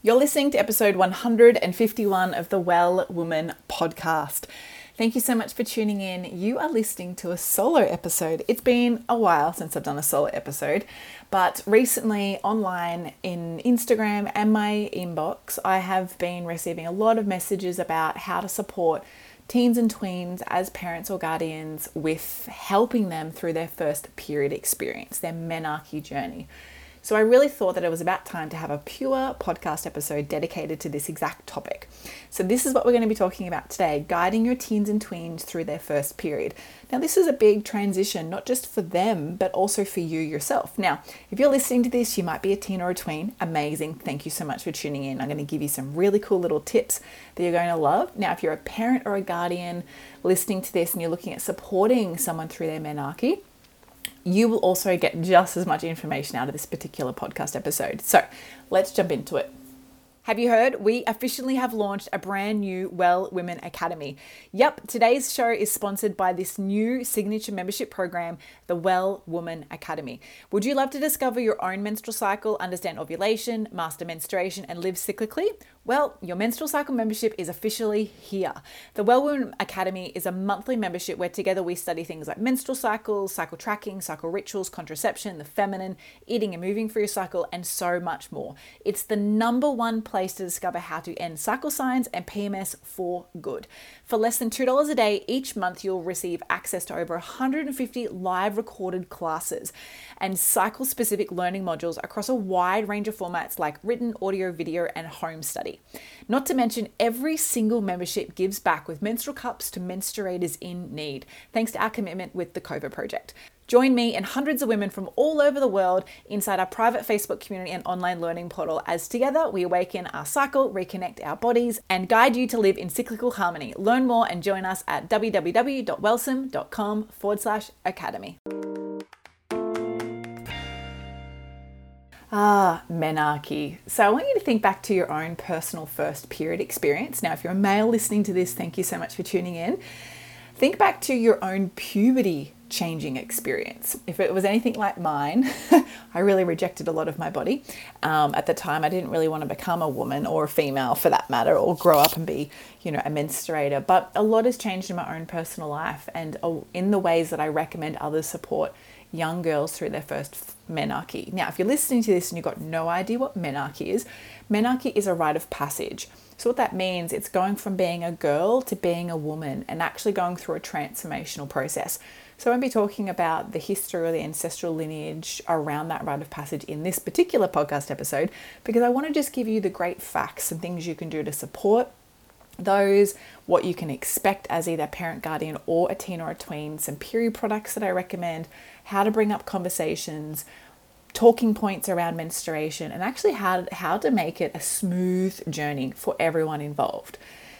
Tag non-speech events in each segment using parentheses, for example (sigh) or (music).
You're listening to episode 151 of the Well Woman podcast. Thank you so much for tuning in. You are listening to a solo episode. It's been a while since I've done a solo episode, but recently online in Instagram and my inbox, I have been receiving a lot of messages about how to support teens and tweens as parents or guardians with helping them through their first period experience, their menarche journey. So I really thought that it was about time to have a pure podcast episode dedicated to this exact topic. So this is what we're going to be talking about today, guiding your teens and tweens through their first period. Now this is a big transition, not just for them, but also for you yourself. Now, if you're listening to this, you might be a teen or a tween. Amazing. Thank you so much for tuning in. I'm going to give you some really cool little tips that you're going to love. Now, if you're a parent or a guardian listening to this and you're looking at supporting someone through their menarche, you will also get just as much information out of this particular podcast episode. So let's jump into it. Have you heard? We officially have launched a brand new Well Women Academy. Yep, today's show is sponsored by this new signature membership program, the Well Woman Academy. Would you love to discover your own menstrual cycle, understand ovulation, master menstruation, and live cyclically? Well, your menstrual cycle membership is officially here. The Well Woman Academy is a monthly membership where together we study things like menstrual cycles, cycle tracking, cycle rituals, contraception, the feminine, eating and moving for your cycle, and so much more. It's the number one place to discover how to end cycle signs and PMS for good. For less than $2 a day each month, you'll receive access to over 150 live recorded classes and cycle specific learning modules across a wide range of formats like written, audio, video, and home study. Not to mention, every single membership gives back with menstrual cups to menstruators in need, thanks to our commitment with the COVA Project. Join me and hundreds of women from all over the world inside our private Facebook community and online learning portal as together we awaken our cycle, reconnect our bodies, and guide you to live in cyclical harmony. Learn more and join us at www.wellsome.com forward slash academy. Ah, menarche. So I want you to think back to your own personal first period experience. Now, if you're a male listening to this, thank you so much for tuning in. Think back to your own puberty changing experience. If it was anything like mine, (laughs) I really rejected a lot of my body. Um, at the time, I didn't really want to become a woman or a female for that matter, or grow up and be, you know, a menstruator. But a lot has changed in my own personal life and uh, in the ways that I recommend others support young girls through their first menarche. Now, if you're listening to this and you've got no idea what menarche is, menarche is a rite of passage. So, what that means, it's going from being a girl to being a woman and actually going through a transformational process. So, I won't be talking about the history or the ancestral lineage around that rite of passage in this particular podcast episode because I want to just give you the great facts and things you can do to support those, what you can expect as either parent, guardian, or a teen or a tween, some period products that I recommend, how to bring up conversations, talking points around menstruation, and actually how, how to make it a smooth journey for everyone involved.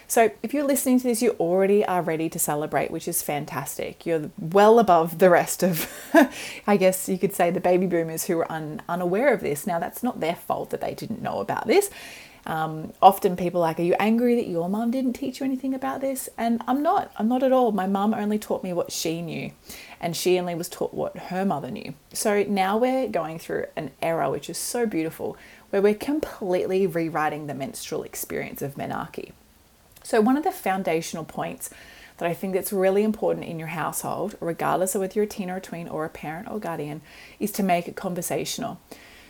So, if you're listening to this, you already are ready to celebrate, which is fantastic. You're well above the rest of, (laughs) I guess you could say, the baby boomers who are un, unaware of this. Now, that's not their fault that they didn't know about this. Um, often people are like, Are you angry that your mum didn't teach you anything about this? And I'm not. I'm not at all. My mum only taught me what she knew, and she only was taught what her mother knew. So now we're going through an era which is so beautiful where we're completely rewriting the menstrual experience of menarche. So, one of the foundational points that I think that's really important in your household, regardless of whether you're a teen or a tween or a parent or guardian, is to make it conversational.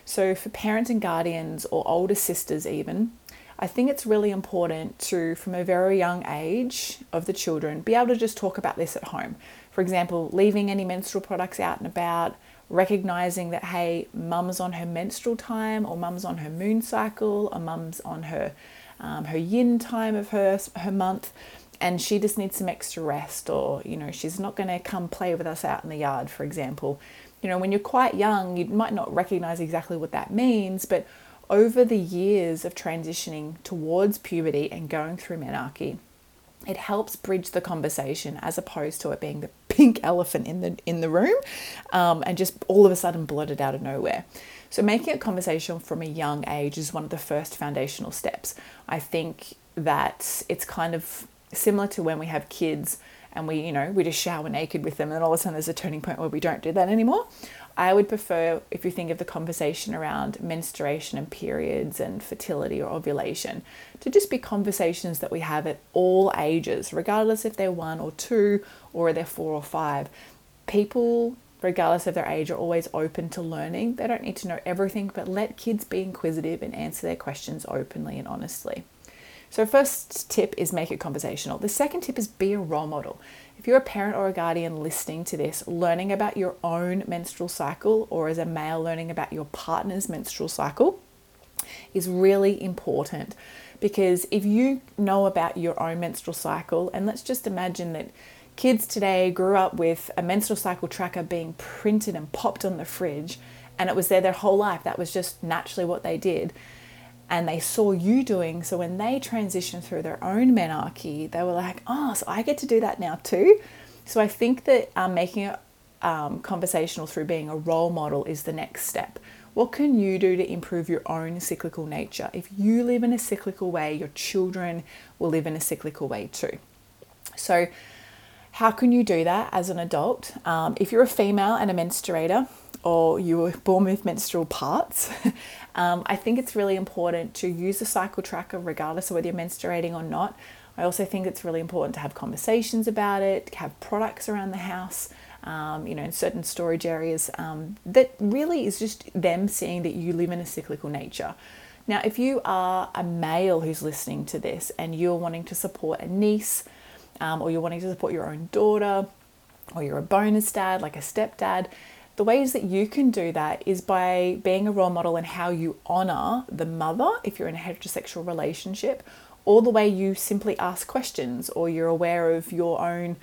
So, for parents and guardians or older sisters, even, I think it's really important to, from a very young age of the children, be able to just talk about this at home. For example, leaving any menstrual products out and about, recognizing that, hey, mum's on her menstrual time, or mum's on her moon cycle, or mum's on her, um, her yin time of her, her month, and she just needs some extra rest, or, you know, she's not going to come play with us out in the yard, for example you know, when you're quite young, you might not recognize exactly what that means, but over the years of transitioning towards puberty and going through menarche, it helps bridge the conversation as opposed to it being the pink (laughs) elephant in the in the room um, and just all of a sudden blurted out of nowhere. So making a conversation from a young age is one of the first foundational steps. I think that it's kind of similar to when we have kids and we, you know, we just shower naked with them and all of a sudden there's a turning point where we don't do that anymore. I would prefer if you think of the conversation around menstruation and periods and fertility or ovulation to just be conversations that we have at all ages, regardless if they're one or two or they're four or five. People, regardless of their age, are always open to learning. They don't need to know everything, but let kids be inquisitive and answer their questions openly and honestly. So, first tip is make it conversational. The second tip is be a role model. If you're a parent or a guardian listening to this, learning about your own menstrual cycle, or as a male, learning about your partner's menstrual cycle, is really important because if you know about your own menstrual cycle, and let's just imagine that kids today grew up with a menstrual cycle tracker being printed and popped on the fridge, and it was there their whole life, that was just naturally what they did and they saw you doing. So when they transitioned through their own menarche, they were like, oh, so I get to do that now too. So I think that um, making it um, conversational through being a role model is the next step. What can you do to improve your own cyclical nature? If you live in a cyclical way, your children will live in a cyclical way too. So, how can you do that as an adult? Um, if you're a female and a menstruator, or you were born with menstrual parts, (laughs) um, I think it's really important to use a cycle tracker regardless of whether you're menstruating or not. I also think it's really important to have conversations about it, have products around the house, um, you know, in certain storage areas um, that really is just them seeing that you live in a cyclical nature. Now, if you are a male who's listening to this and you're wanting to support a niece, um, or you're wanting to support your own daughter, or you're a bonus dad, like a stepdad, the ways that you can do that is by being a role model and how you honor the mother if you're in a heterosexual relationship, or the way you simply ask questions, or you're aware of your own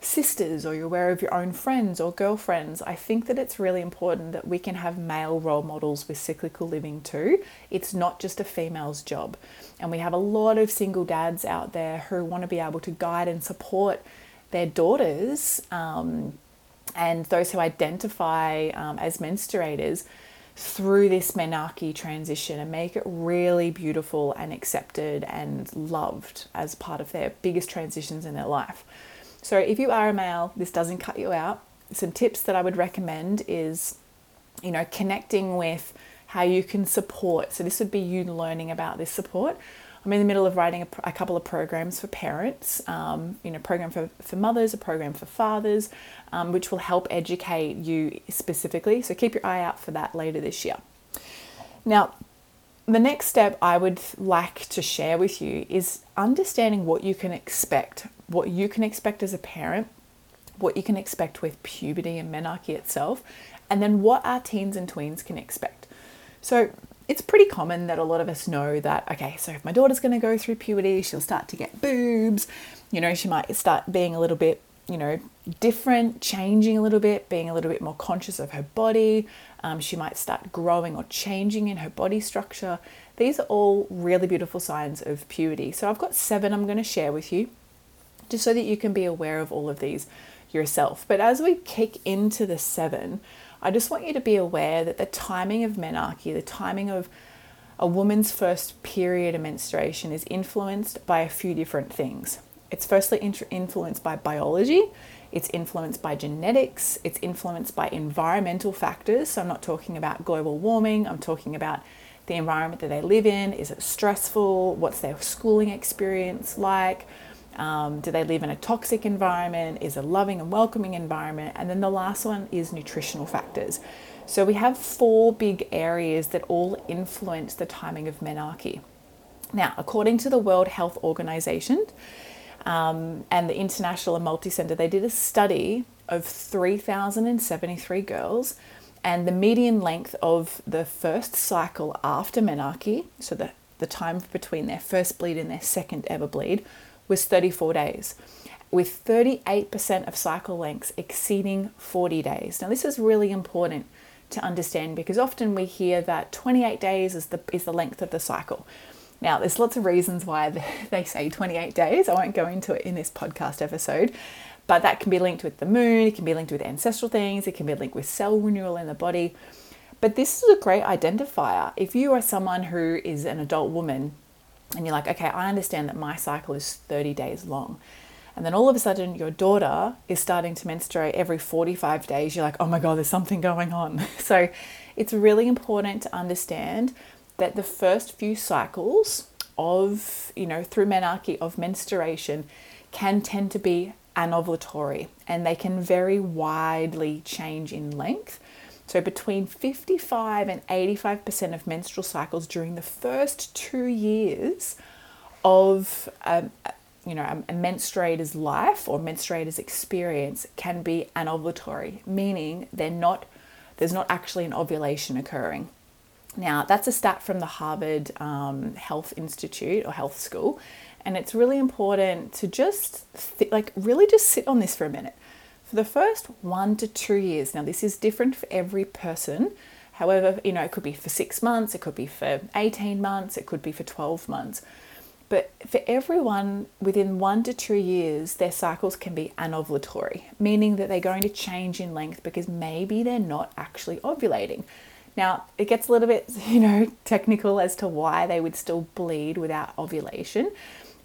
sisters, or you're aware of your own friends or girlfriends. I think that it's really important that we can have male role models with cyclical living too. It's not just a female's job. And we have a lot of single dads out there who want to be able to guide and support their daughters. Um, and those who identify um, as menstruators through this menarche transition and make it really beautiful and accepted and loved as part of their biggest transitions in their life. So, if you are a male, this doesn't cut you out. Some tips that I would recommend is, you know, connecting with how you can support. So, this would be you learning about this support. I'm in the middle of writing a, a couple of programs for parents, um, you know, program for, for mothers, a program for fathers, um, which will help educate you specifically. So keep your eye out for that later this year. Now, the next step I would like to share with you is understanding what you can expect, what you can expect as a parent, what you can expect with puberty and menarche itself, and then what our teens and tweens can expect. So, it's pretty common that a lot of us know that, okay, so if my daughter's going to go through puberty, she'll start to get boobs, you know, she might start being a little bit, you know, different, changing a little bit, being a little bit more conscious of her body. Um, she might start growing or changing in her body structure. These are all really beautiful signs of puberty. So I've got seven I'm going to share with you just so that you can be aware of all of these yourself. But as we kick into the seven, I just want you to be aware that the timing of menarche, the timing of a woman's first period of menstruation, is influenced by a few different things. It's firstly influenced by biology, it's influenced by genetics, it's influenced by environmental factors. So, I'm not talking about global warming, I'm talking about the environment that they live in. Is it stressful? What's their schooling experience like? Um, do they live in a toxic environment? Is a loving and welcoming environment? And then the last one is nutritional factors. So we have four big areas that all influence the timing of menarche. Now, according to the World Health Organization um, and the International and Multi Center, they did a study of 3,073 girls, and the median length of the first cycle after menarche, so the, the time between their first bleed and their second ever bleed, was 34 days, with 38% of cycle lengths exceeding 40 days. Now, this is really important to understand because often we hear that 28 days is the, is the length of the cycle. Now, there's lots of reasons why (laughs) they say 28 days. I won't go into it in this podcast episode, but that can be linked with the moon, it can be linked with ancestral things, it can be linked with cell renewal in the body. But this is a great identifier. If you are someone who is an adult woman and you're like, okay, I understand that my cycle is 30 days long. And then all of a sudden, your daughter is starting to menstruate every 45 days. You're like, oh my God, there's something going on. (laughs) So it's really important to understand that the first few cycles of, you know, through menarche of menstruation can tend to be anovulatory and they can very widely change in length. So, between 55 and 85% of menstrual cycles during the first two years of um, you know, a, menstruator's life or menstruator's experience can be anovulatory, meaning they're not, there's not actually an ovulation occurring. Now, that's a stat from the Harvard um, Health Institute or Health School, and it's really important to just th- like really just sit on this for a minute for the first one to two years, now this is different for every person. However, you know, it could be for six months, it could be for 18 months, it could be for 12 months. But for everyone within one to two years, their cycles can be anovulatory, meaning that they're going to change in length because maybe they're not actually ovulating. Now, it gets a little bit, (laughs) you know, technical as to why they would still bleed without ovulation,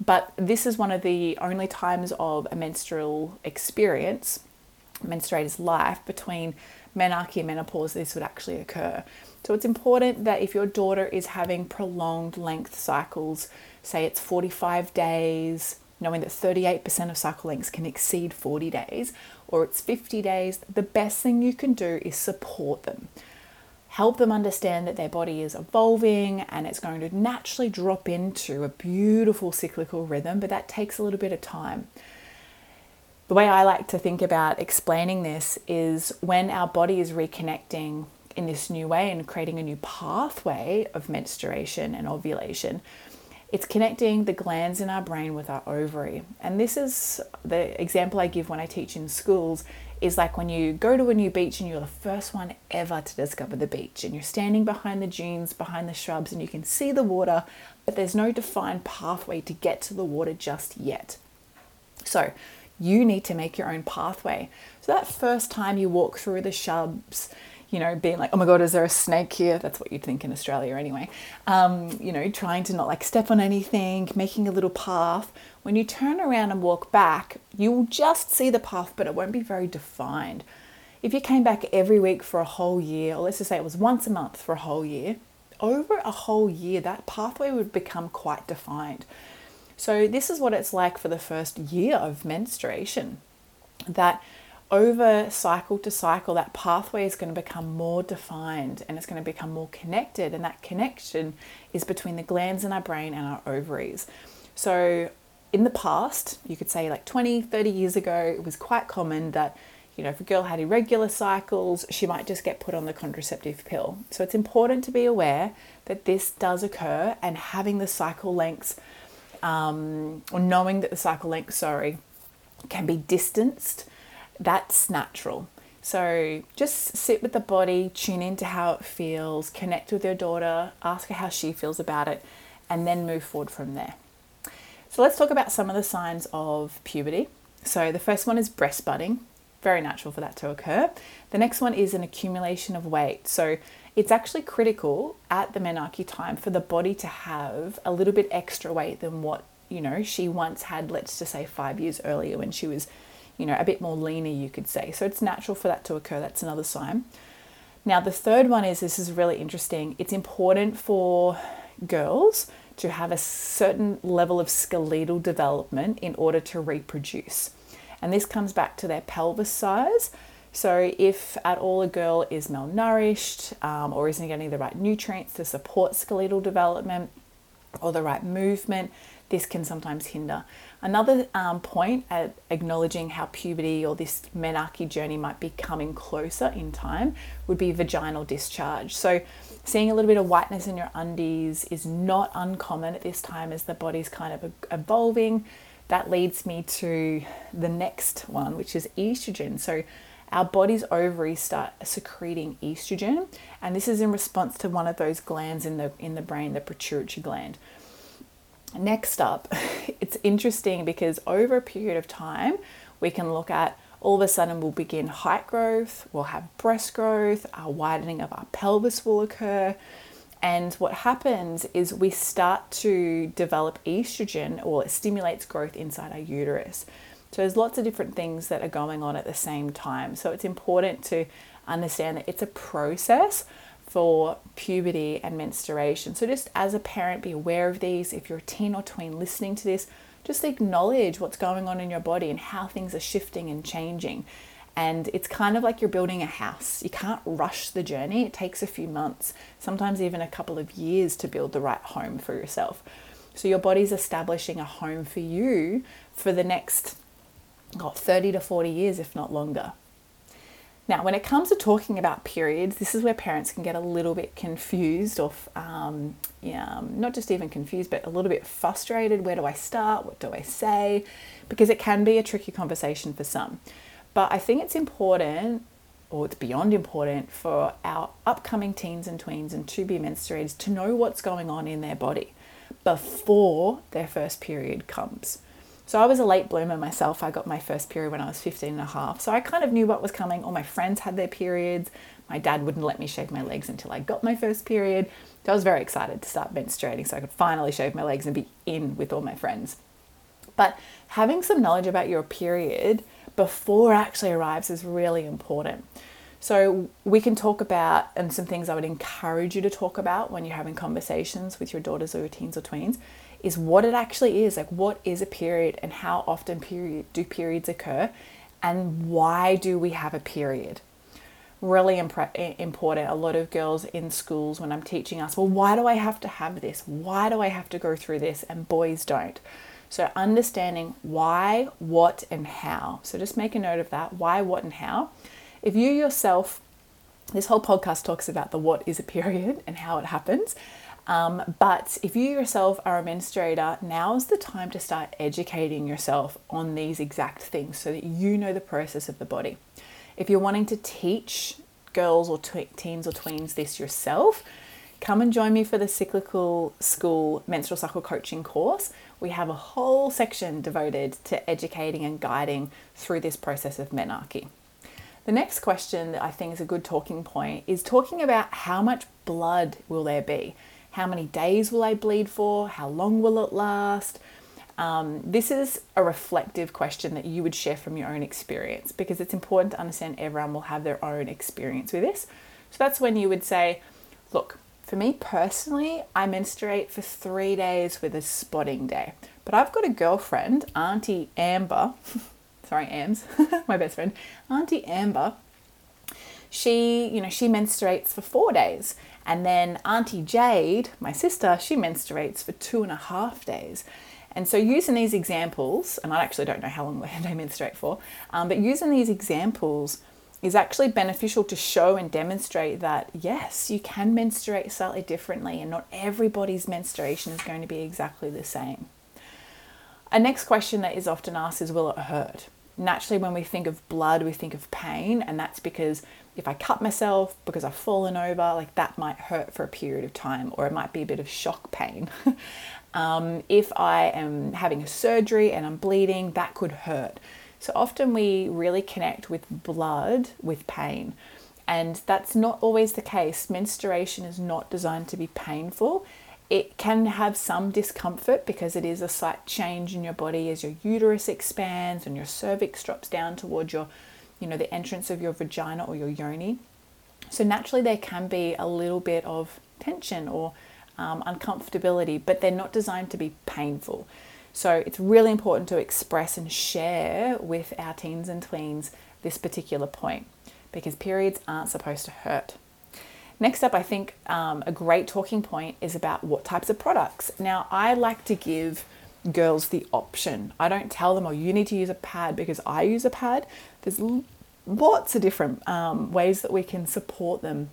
but this is one of the only times of a menstrual experience menstruator's life between menarche and menopause this would actually occur. So it's important that if your daughter is having prolonged length cycles, say it's 45 days, knowing that 38% of cycle lengths can exceed 40 days, or it's 50 days, the best thing you can do is support them. Help them understand that their body is evolving and it's going to naturally drop into a beautiful cyclical rhythm, but that takes a little bit of time the way I like to think about explaining this is when our body is reconnecting in this new way and creating a new pathway of menstruation and ovulation, it's connecting the glands in our brain with our ovary. And this is the example I give when I teach in schools is like when you go to a new beach and you're the first one ever to discover the beach and you're standing behind the dunes, behind the shrubs and you can see the water, but there's no defined pathway to get to the water just yet. So, you need to make your own pathway. So that first time you walk through the shrubs, you know, being like, oh my God, is there a snake here? That's what you'd think in Australia anyway. Um, you know, trying to not like step on anything, making a little path. When you turn around and walk back, you will just see the path, but it won't be very defined. If you came back every week for a whole year, or let's just say it was once a month for a whole year, over a whole year, that pathway would become quite defined. So, this is what it's like for the first year of menstruation. That over cycle to cycle, that pathway is going to become more defined and it's going to become more connected. And that connection is between the glands in our brain and our ovaries. So, in the past, you could say like 20, 30 years ago, it was quite common that, you know, if a girl had irregular cycles, she might just get put on the contraceptive pill. So, it's important to be aware that this does occur and having the cycle lengths um, or knowing that the cycle length, sorry, can be distanced, that's natural. So just sit with the body, tune into how it feels, connect with your daughter, ask her how she feels about it, and then move forward from there. So let's talk about some of the signs of puberty. So the first one is breast budding, very natural for that to occur. The next one is an accumulation of weight. So it's actually critical at the menarche time for the body to have a little bit extra weight than what you know she once had let's just say five years earlier when she was you know a bit more leaner you could say. So it's natural for that to occur. That's another sign. Now the third one is this is really interesting. It's important for girls to have a certain level of skeletal development in order to reproduce. And this comes back to their pelvis size so, if at all a girl is malnourished um, or isn't getting the right nutrients to support skeletal development or the right movement, this can sometimes hinder. Another um, point at acknowledging how puberty or this menarche journey might be coming closer in time would be vaginal discharge. So, seeing a little bit of whiteness in your undies is not uncommon at this time as the body's kind of evolving. That leads me to the next one, which is estrogen. So, our body's ovaries start secreting estrogen, and this is in response to one of those glands in the in the brain, the pituitary gland. Next up, (laughs) it's interesting because over a period of time, we can look at all of a sudden we'll begin height growth, we'll have breast growth, our widening of our pelvis will occur. And what happens is we start to develop estrogen or it stimulates growth inside our uterus. So there's lots of different things that are going on at the same time. So it's important to understand that it's a process for puberty and menstruation. So, just as a parent, be aware of these. If you're a teen or tween listening to this, just acknowledge what's going on in your body and how things are shifting and changing. And it's kind of like you're building a house. You can't rush the journey, it takes a few months, sometimes even a couple of years to build the right home for yourself. So, your body's establishing a home for you for the next oh, 30 to 40 years, if not longer. Now, when it comes to talking about periods, this is where parents can get a little bit confused or um, yeah, um, not just even confused, but a little bit frustrated. Where do I start? What do I say? Because it can be a tricky conversation for some. But I think it's important, or it's beyond important, for our upcoming teens and tweens and to be menstruators to know what's going on in their body before their first period comes. So I was a late bloomer myself. I got my first period when I was 15 and a half. So I kind of knew what was coming. All my friends had their periods. My dad wouldn't let me shave my legs until I got my first period. So I was very excited to start menstruating so I could finally shave my legs and be in with all my friends. But having some knowledge about your period before it actually arrives is really important. So we can talk about, and some things I would encourage you to talk about when you're having conversations with your daughters or your teens or tweens is what it actually is like what is a period and how often period do periods occur and why do we have a period? Really impre- important. A lot of girls in schools when i'm teaching us well why do i have to have this? Why do i have to go through this? And boys don't. So understanding why what and how. So just make a note of that. Why what and how. If you yourself this whole podcast talks about the what is a period and how it happens um, but if you yourself are a menstruator, now is the time to start educating yourself on these exact things so that you know the process of the body. If you're wanting to teach girls or teens or tweens this yourself, come and join me for the Cyclical School Menstrual Cycle Coaching course. We have a whole section devoted to educating and guiding through this process of menarche. The next question that I think is a good talking point is talking about how much blood will there be. How many days will I bleed for? How long will it last? Um, this is a reflective question that you would share from your own experience because it's important to understand everyone will have their own experience with this. So that's when you would say, look, for me personally, I menstruate for three days with a spotting day. But I've got a girlfriend, Auntie Amber, (laughs) sorry, Ams, (laughs) my best friend, Auntie Amber. She, you know, she menstruates for four days. And then Auntie Jade, my sister, she menstruates for two and a half days. And so, using these examples, and I actually don't know how long (laughs) they menstruate for, um, but using these examples is actually beneficial to show and demonstrate that yes, you can menstruate slightly differently, and not everybody's menstruation is going to be exactly the same. A next question that is often asked is Will it hurt? Naturally, when we think of blood, we think of pain, and that's because if I cut myself because I've fallen over, like that might hurt for a period of time, or it might be a bit of shock pain. (laughs) um, if I am having a surgery and I'm bleeding, that could hurt. So often we really connect with blood with pain, and that's not always the case. Menstruation is not designed to be painful. It can have some discomfort because it is a slight change in your body as your uterus expands and your cervix drops down towards your you know, the entrance of your vagina or your yoni. So naturally, there can be a little bit of tension or um, uncomfortability, but they're not designed to be painful. So it's really important to express and share with our teens and tweens this particular point because periods aren't supposed to hurt. Next up, I think um, a great talking point is about what types of products. Now, I like to give girls the option. I don't tell them, oh, you need to use a pad because I use a pad. There's lots of different um, ways that we can support them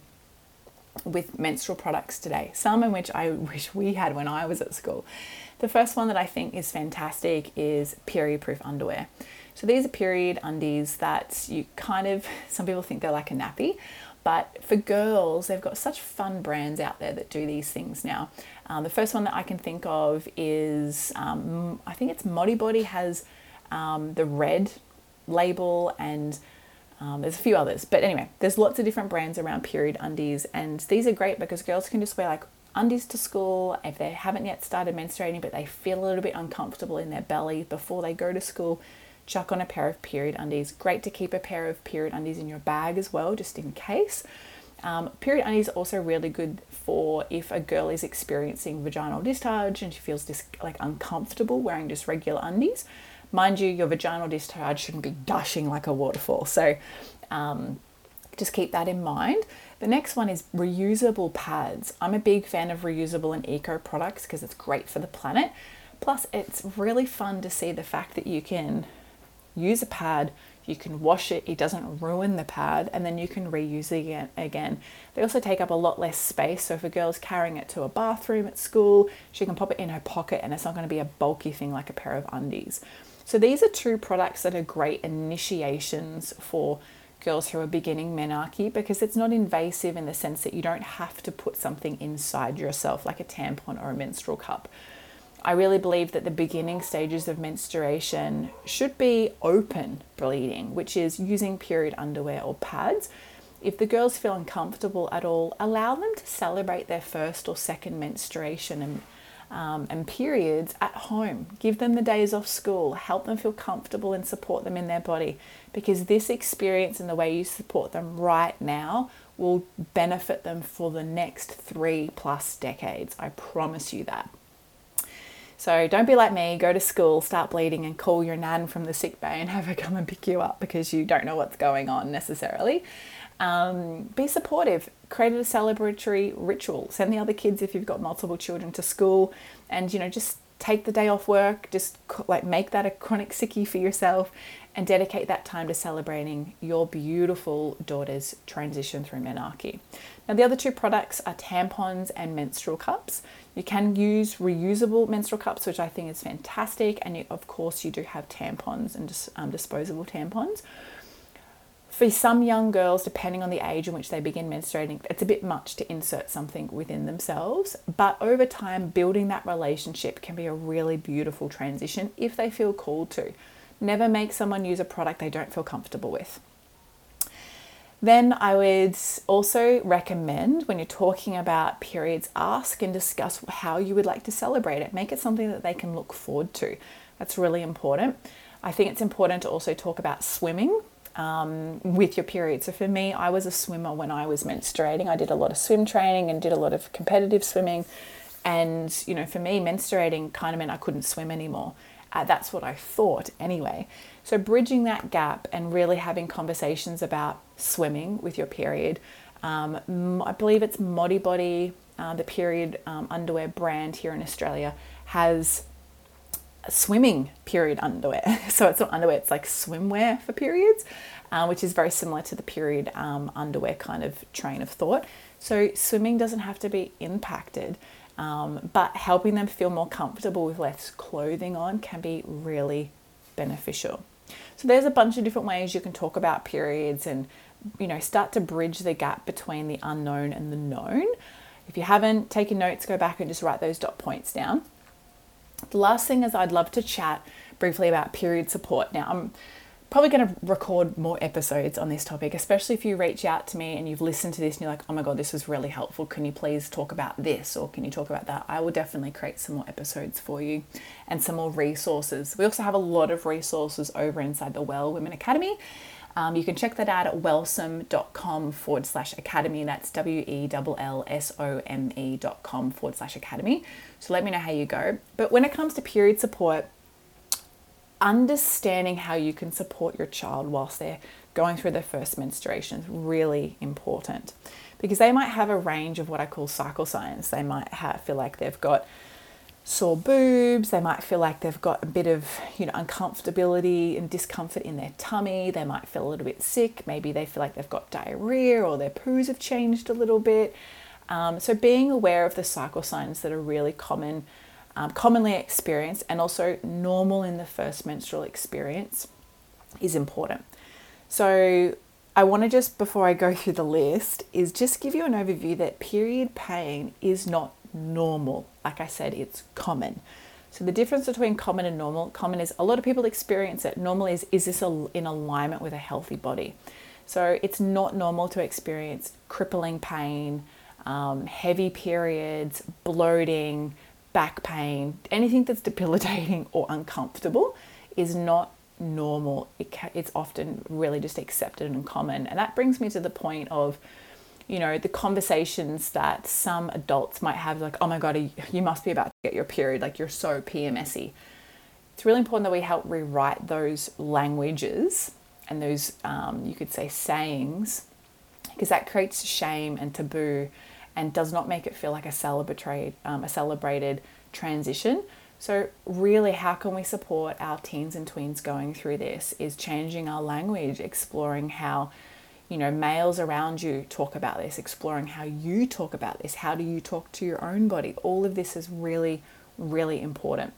with menstrual products today, some in which I (laughs) wish we had when I was at school. The first one that I think is fantastic is period proof underwear. So these are period undies that you kind of, some people think they're like a nappy, But for girls, they've got such fun brands out there that do these things now. Um, the first one that I can think of is um, I think it's Modibodi has um, the red label and um, there's a few others. But anyway, there's lots of different brands around period undies, and these are great because girls can just wear like undies to school if they haven't yet started menstruating, but they feel a little bit uncomfortable in their belly before they go to school. Chuck on a pair of period undies. Great to keep a pair of period undies in your bag as well, just in case. Um, period undies are also really good for if a girl is experiencing vaginal discharge and she feels just like uncomfortable wearing just regular undies. Mind you, your vaginal discharge shouldn't be gushing like a waterfall. So um, just keep that in mind. The next one is reusable pads. I'm a big fan of reusable and eco products because it's great for the planet. Plus, it's really fun to see the fact that you can use a pad, you can wash it, it doesn't ruin the pad, and then you can reuse it again. They also take up a lot less space, so if a girl's carrying it to a bathroom at school, she can pop it in her pocket and it's not going to be a bulky thing like a pair of undies. So these are two products that are great initiations for girls who are beginning menarche because it's not invasive in the sense that you don't have to put something inside yourself like a tampon or a menstrual cup. I really believe that the beginning stages of menstruation should be open bleeding, which is using period underwear or pads. If the girls feel uncomfortable at all, allow them to celebrate their first or second menstruation and um, and periods at home. Give them the days off school, help them feel comfortable and support them in their body because this experience and the way you support them right now will benefit them for the next three plus decades. I promise you that. So don't be like me, go to school, start bleeding, and call your nan from the sick bay and (laughs) have her come and pick you up because you don't know what's going on necessarily. Um, be supportive. Create a celebratory ritual. Send the other kids if you've got multiple children to school, and you know just take the day off work. Just like make that a chronic sickie for yourself, and dedicate that time to celebrating your beautiful daughter's transition through menarche. Now the other two products are tampons and menstrual cups. You can use reusable menstrual cups, which I think is fantastic, and you, of course you do have tampons and just um, disposable tampons for some young girls, depending on the age in which they begin menstruating, it's a bit much to insert something within themselves. But over time, building that relationship can be a really beautiful transition if they feel called to. Never make someone use a product they don't feel comfortable with. Then I would also recommend when you're talking about periods, ask and discuss how you would like to celebrate it. Make it something that they can look forward to. That's really important. I think it's important to also talk about swimming um, with your period. So for me, I was a swimmer when I was menstruating. I did a lot of swim training and did a lot of competitive swimming. And, you know, for me, menstruating kind of meant I couldn't swim anymore. Uh, that's what I thought anyway. So, bridging that gap and really having conversations about swimming with your period. Um, I believe it's Modibodi, uh, the period um, underwear brand here in Australia, has swimming period underwear. (laughs) So it's not underwear, it's like swimwear for periods, uh, which is very similar to the period um, underwear kind of train of thought. So swimming doesn't have to be impacted, um, but helping them feel more comfortable with less clothing on can be really beneficial. So there's a bunch of different ways you can talk about periods and you know start to bridge the gap between the unknown and the known. If you haven't taken notes, go back and just write those dot points down. The last thing is I'd love to chat briefly about period support. Now, I'm probably going to record more episodes on this topic, especially if you reach out to me and you've listened to this and you're like, oh my God, this was really helpful. Can you please talk about this or can you talk about that? I will definitely create some more episodes for you and some more resources. We also have a lot of resources over inside the Well Women Academy. Um, you can check that out at wellsome.com forward slash academy. That's W E L L S O M E dot com forward slash academy. So let me know how you go. But when it comes to period support, understanding how you can support your child whilst they're going through their first menstruation is really important because they might have a range of what I call cycle signs. They might have, feel like they've got sore boobs, they might feel like they've got a bit of, you know, uncomfortability and discomfort in their tummy, they might feel a little bit sick, maybe they feel like they've got diarrhea or their poos have changed a little bit. Um, so being aware of the cycle signs that are really common, um, commonly experienced and also normal in the first menstrual experience is important. So I want to just, before I go (laughs) through the list, is just give you an overview that period pain is not normal. Like I said, it's common. So the difference between common and normal, common is a lot of people experience it. Normal is is this in alignment with a healthy body? So it's not normal to experience crippling pain, um, heavy periods, bloating, back pain, anything that's (laughs) debilitating or uncomfortable is not normal. It ca- it's often really just accepted and common. And that brings me to the point of, you know, the conversations that some adults might have, like, oh my God, you must be about to get your period, like you're so PMSy. It's really important that we help rewrite those languages and those, um, you could say, sayings, because that creates shame and taboo and does not make it feel like a celebrated, um, a celebrated transition. So, really, how can we support our teens and tweens going through this? Is changing our language, exploring how, you know, males around you talk about this, exploring how you talk about this. How do you talk to your own body? All of this is really, really important.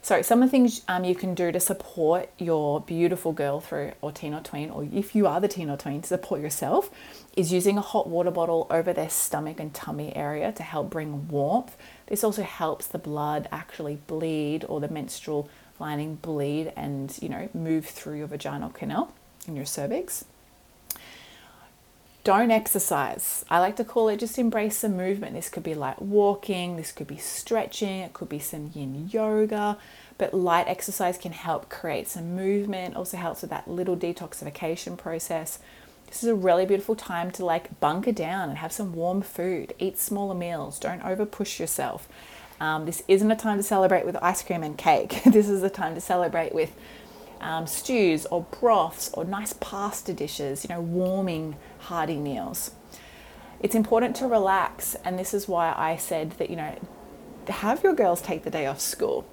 So, some of the things um, you can do to support your beautiful girl through or teen or tween, or if you are the teen or tween, to support yourself, is using a hot water bottle over their stomach and tummy area to help bring warmth. This also helps the blood actually bleed or the menstrual lining bleed and you know move through your vaginal canal and your cervix. Don't exercise. I like to call it just embrace some movement. This could be like walking, this could be stretching, it could be some yin yoga, but light exercise can help create some movement, also helps with that little detoxification process. This is a really beautiful time to like bunker down and have some warm food, eat smaller meals, don't over push yourself. Um, this isn't a time to celebrate with ice cream and cake. (laughs) this is a time to celebrate with um, stews or broths or nice pasta dishes, you know, warming, hearty meals. It's important to relax, and this is why I said that, you know, have your girls take the day off school.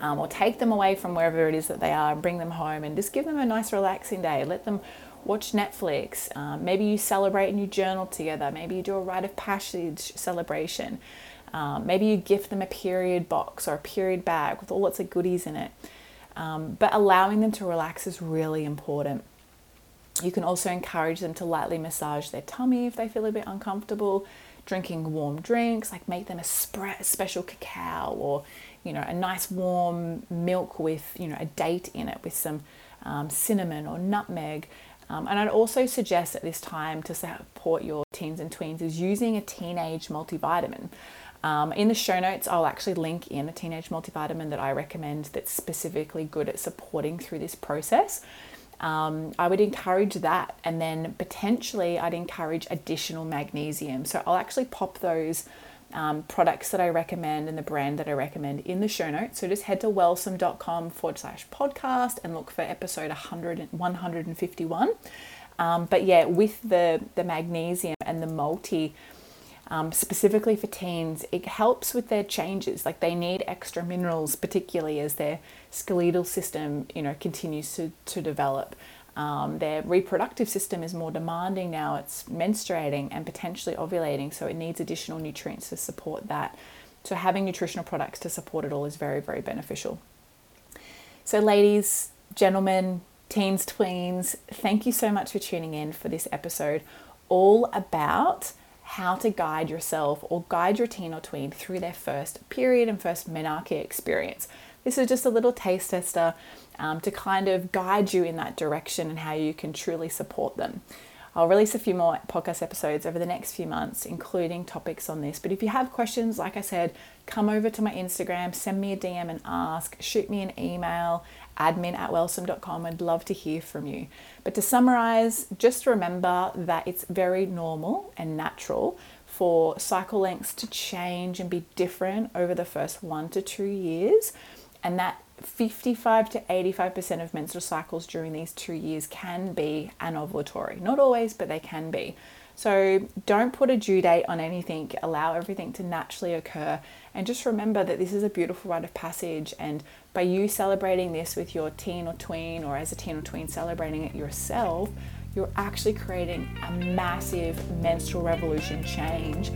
Um, or take them away from wherever it is that they are and bring them home and just give them a nice relaxing day. Let them watch Netflix. Um, maybe you celebrate and you journal together. Maybe you do a rite of passage celebration. Um, maybe you gift them a period box or a period bag with all lots of goodies in it. Um, but allowing them to relax is really important. You can also encourage them to lightly massage their tummy if they feel a bit uncomfortable. Drinking warm drinks, like make them a special cacao or you know a nice warm milk with you know a date in it with some um, cinnamon or nutmeg. Um, and I'd also suggest at this time to support your teens and tweens is using a teenage multivitamin. Um, in the show notes, I'll actually link in a teenage multivitamin that I recommend that's specifically good at supporting through this process. Um, I would encourage that, and then potentially I'd encourage additional magnesium. So I'll actually pop those um, products that I recommend and the brand that I recommend in the show notes. So just head to wellsome.com forward slash podcast and look for episode 100, 151. Um, but yeah, with the, the magnesium and the multi, um, specifically for teens, it helps with their changes. Like they need extra minerals, particularly as their skeletal system, you know, continues to, to develop. Um, their reproductive system is more demanding now. It's menstruating and potentially ovulating, so it needs additional nutrients to support that. So having nutritional products to support it all is very, very beneficial. So, ladies, gentlemen, teens, tweens, thank you so much for tuning in for this episode, all about how to guide yourself or guide your teen or tween through their first period and first menarche experience. This is just a little taste tester um, to kind of guide you in that direction and how you can truly support them. I'll release a few more podcast episodes over the next few months, including topics on this. But if you have questions, like I said, come over to my Instagram, send me a DM and ask, shoot me an email, admin at wellsome.com. I'd love to hear from you. But to summarize, just remember that it's very normal and natural for cycle lengths to change and be different over the first one to two years, and that 55 to 85% of menstrual cycles during these two years can be anovulatory. Not always, but they can be. So don't put a due date on anything, allow everything to naturally occur. And just remember that this is a beautiful rite of passage. And by you celebrating this with your teen or tween, or as a teen or tween celebrating it yourself, you're actually creating a massive menstrual revolution change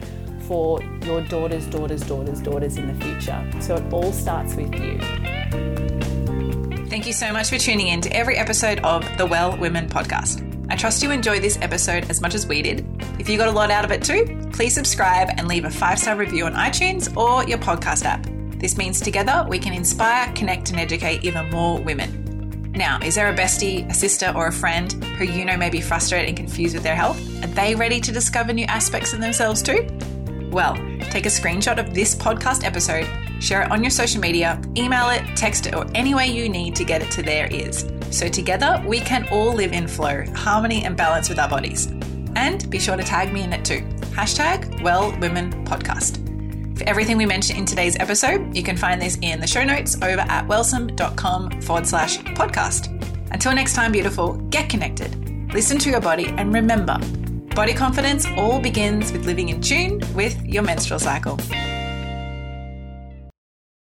for your daughters, daughters, daughters, daughters in the future. So it all starts with you. Thank you so much for tuning in to every episode of the Well Women podcast. I trust you enjoy this episode as much as we did. If you got a lot out of it too, please subscribe and leave a five star review on iTunes or your podcast app. This means together we can inspire, connect, and educate even more women. Now, is there a bestie, a sister, or a friend who you know may be frustrated and confused with their health? Are they ready to discover new aspects of themselves too? Well, take a screenshot of this podcast episode, share it on your social media, email it, text it, or any way you need to get it to their ears. So together we can all live in flow, harmony, and balance with our bodies. And be sure to tag me in it too. Hashtag Well Women Podcast. For everything we mentioned in today's episode, you can find this in the show notes over at wellsome.com forward slash podcast. Until next time, beautiful, get connected, listen to your body, and remember Body confidence all begins with living in tune with your menstrual cycle.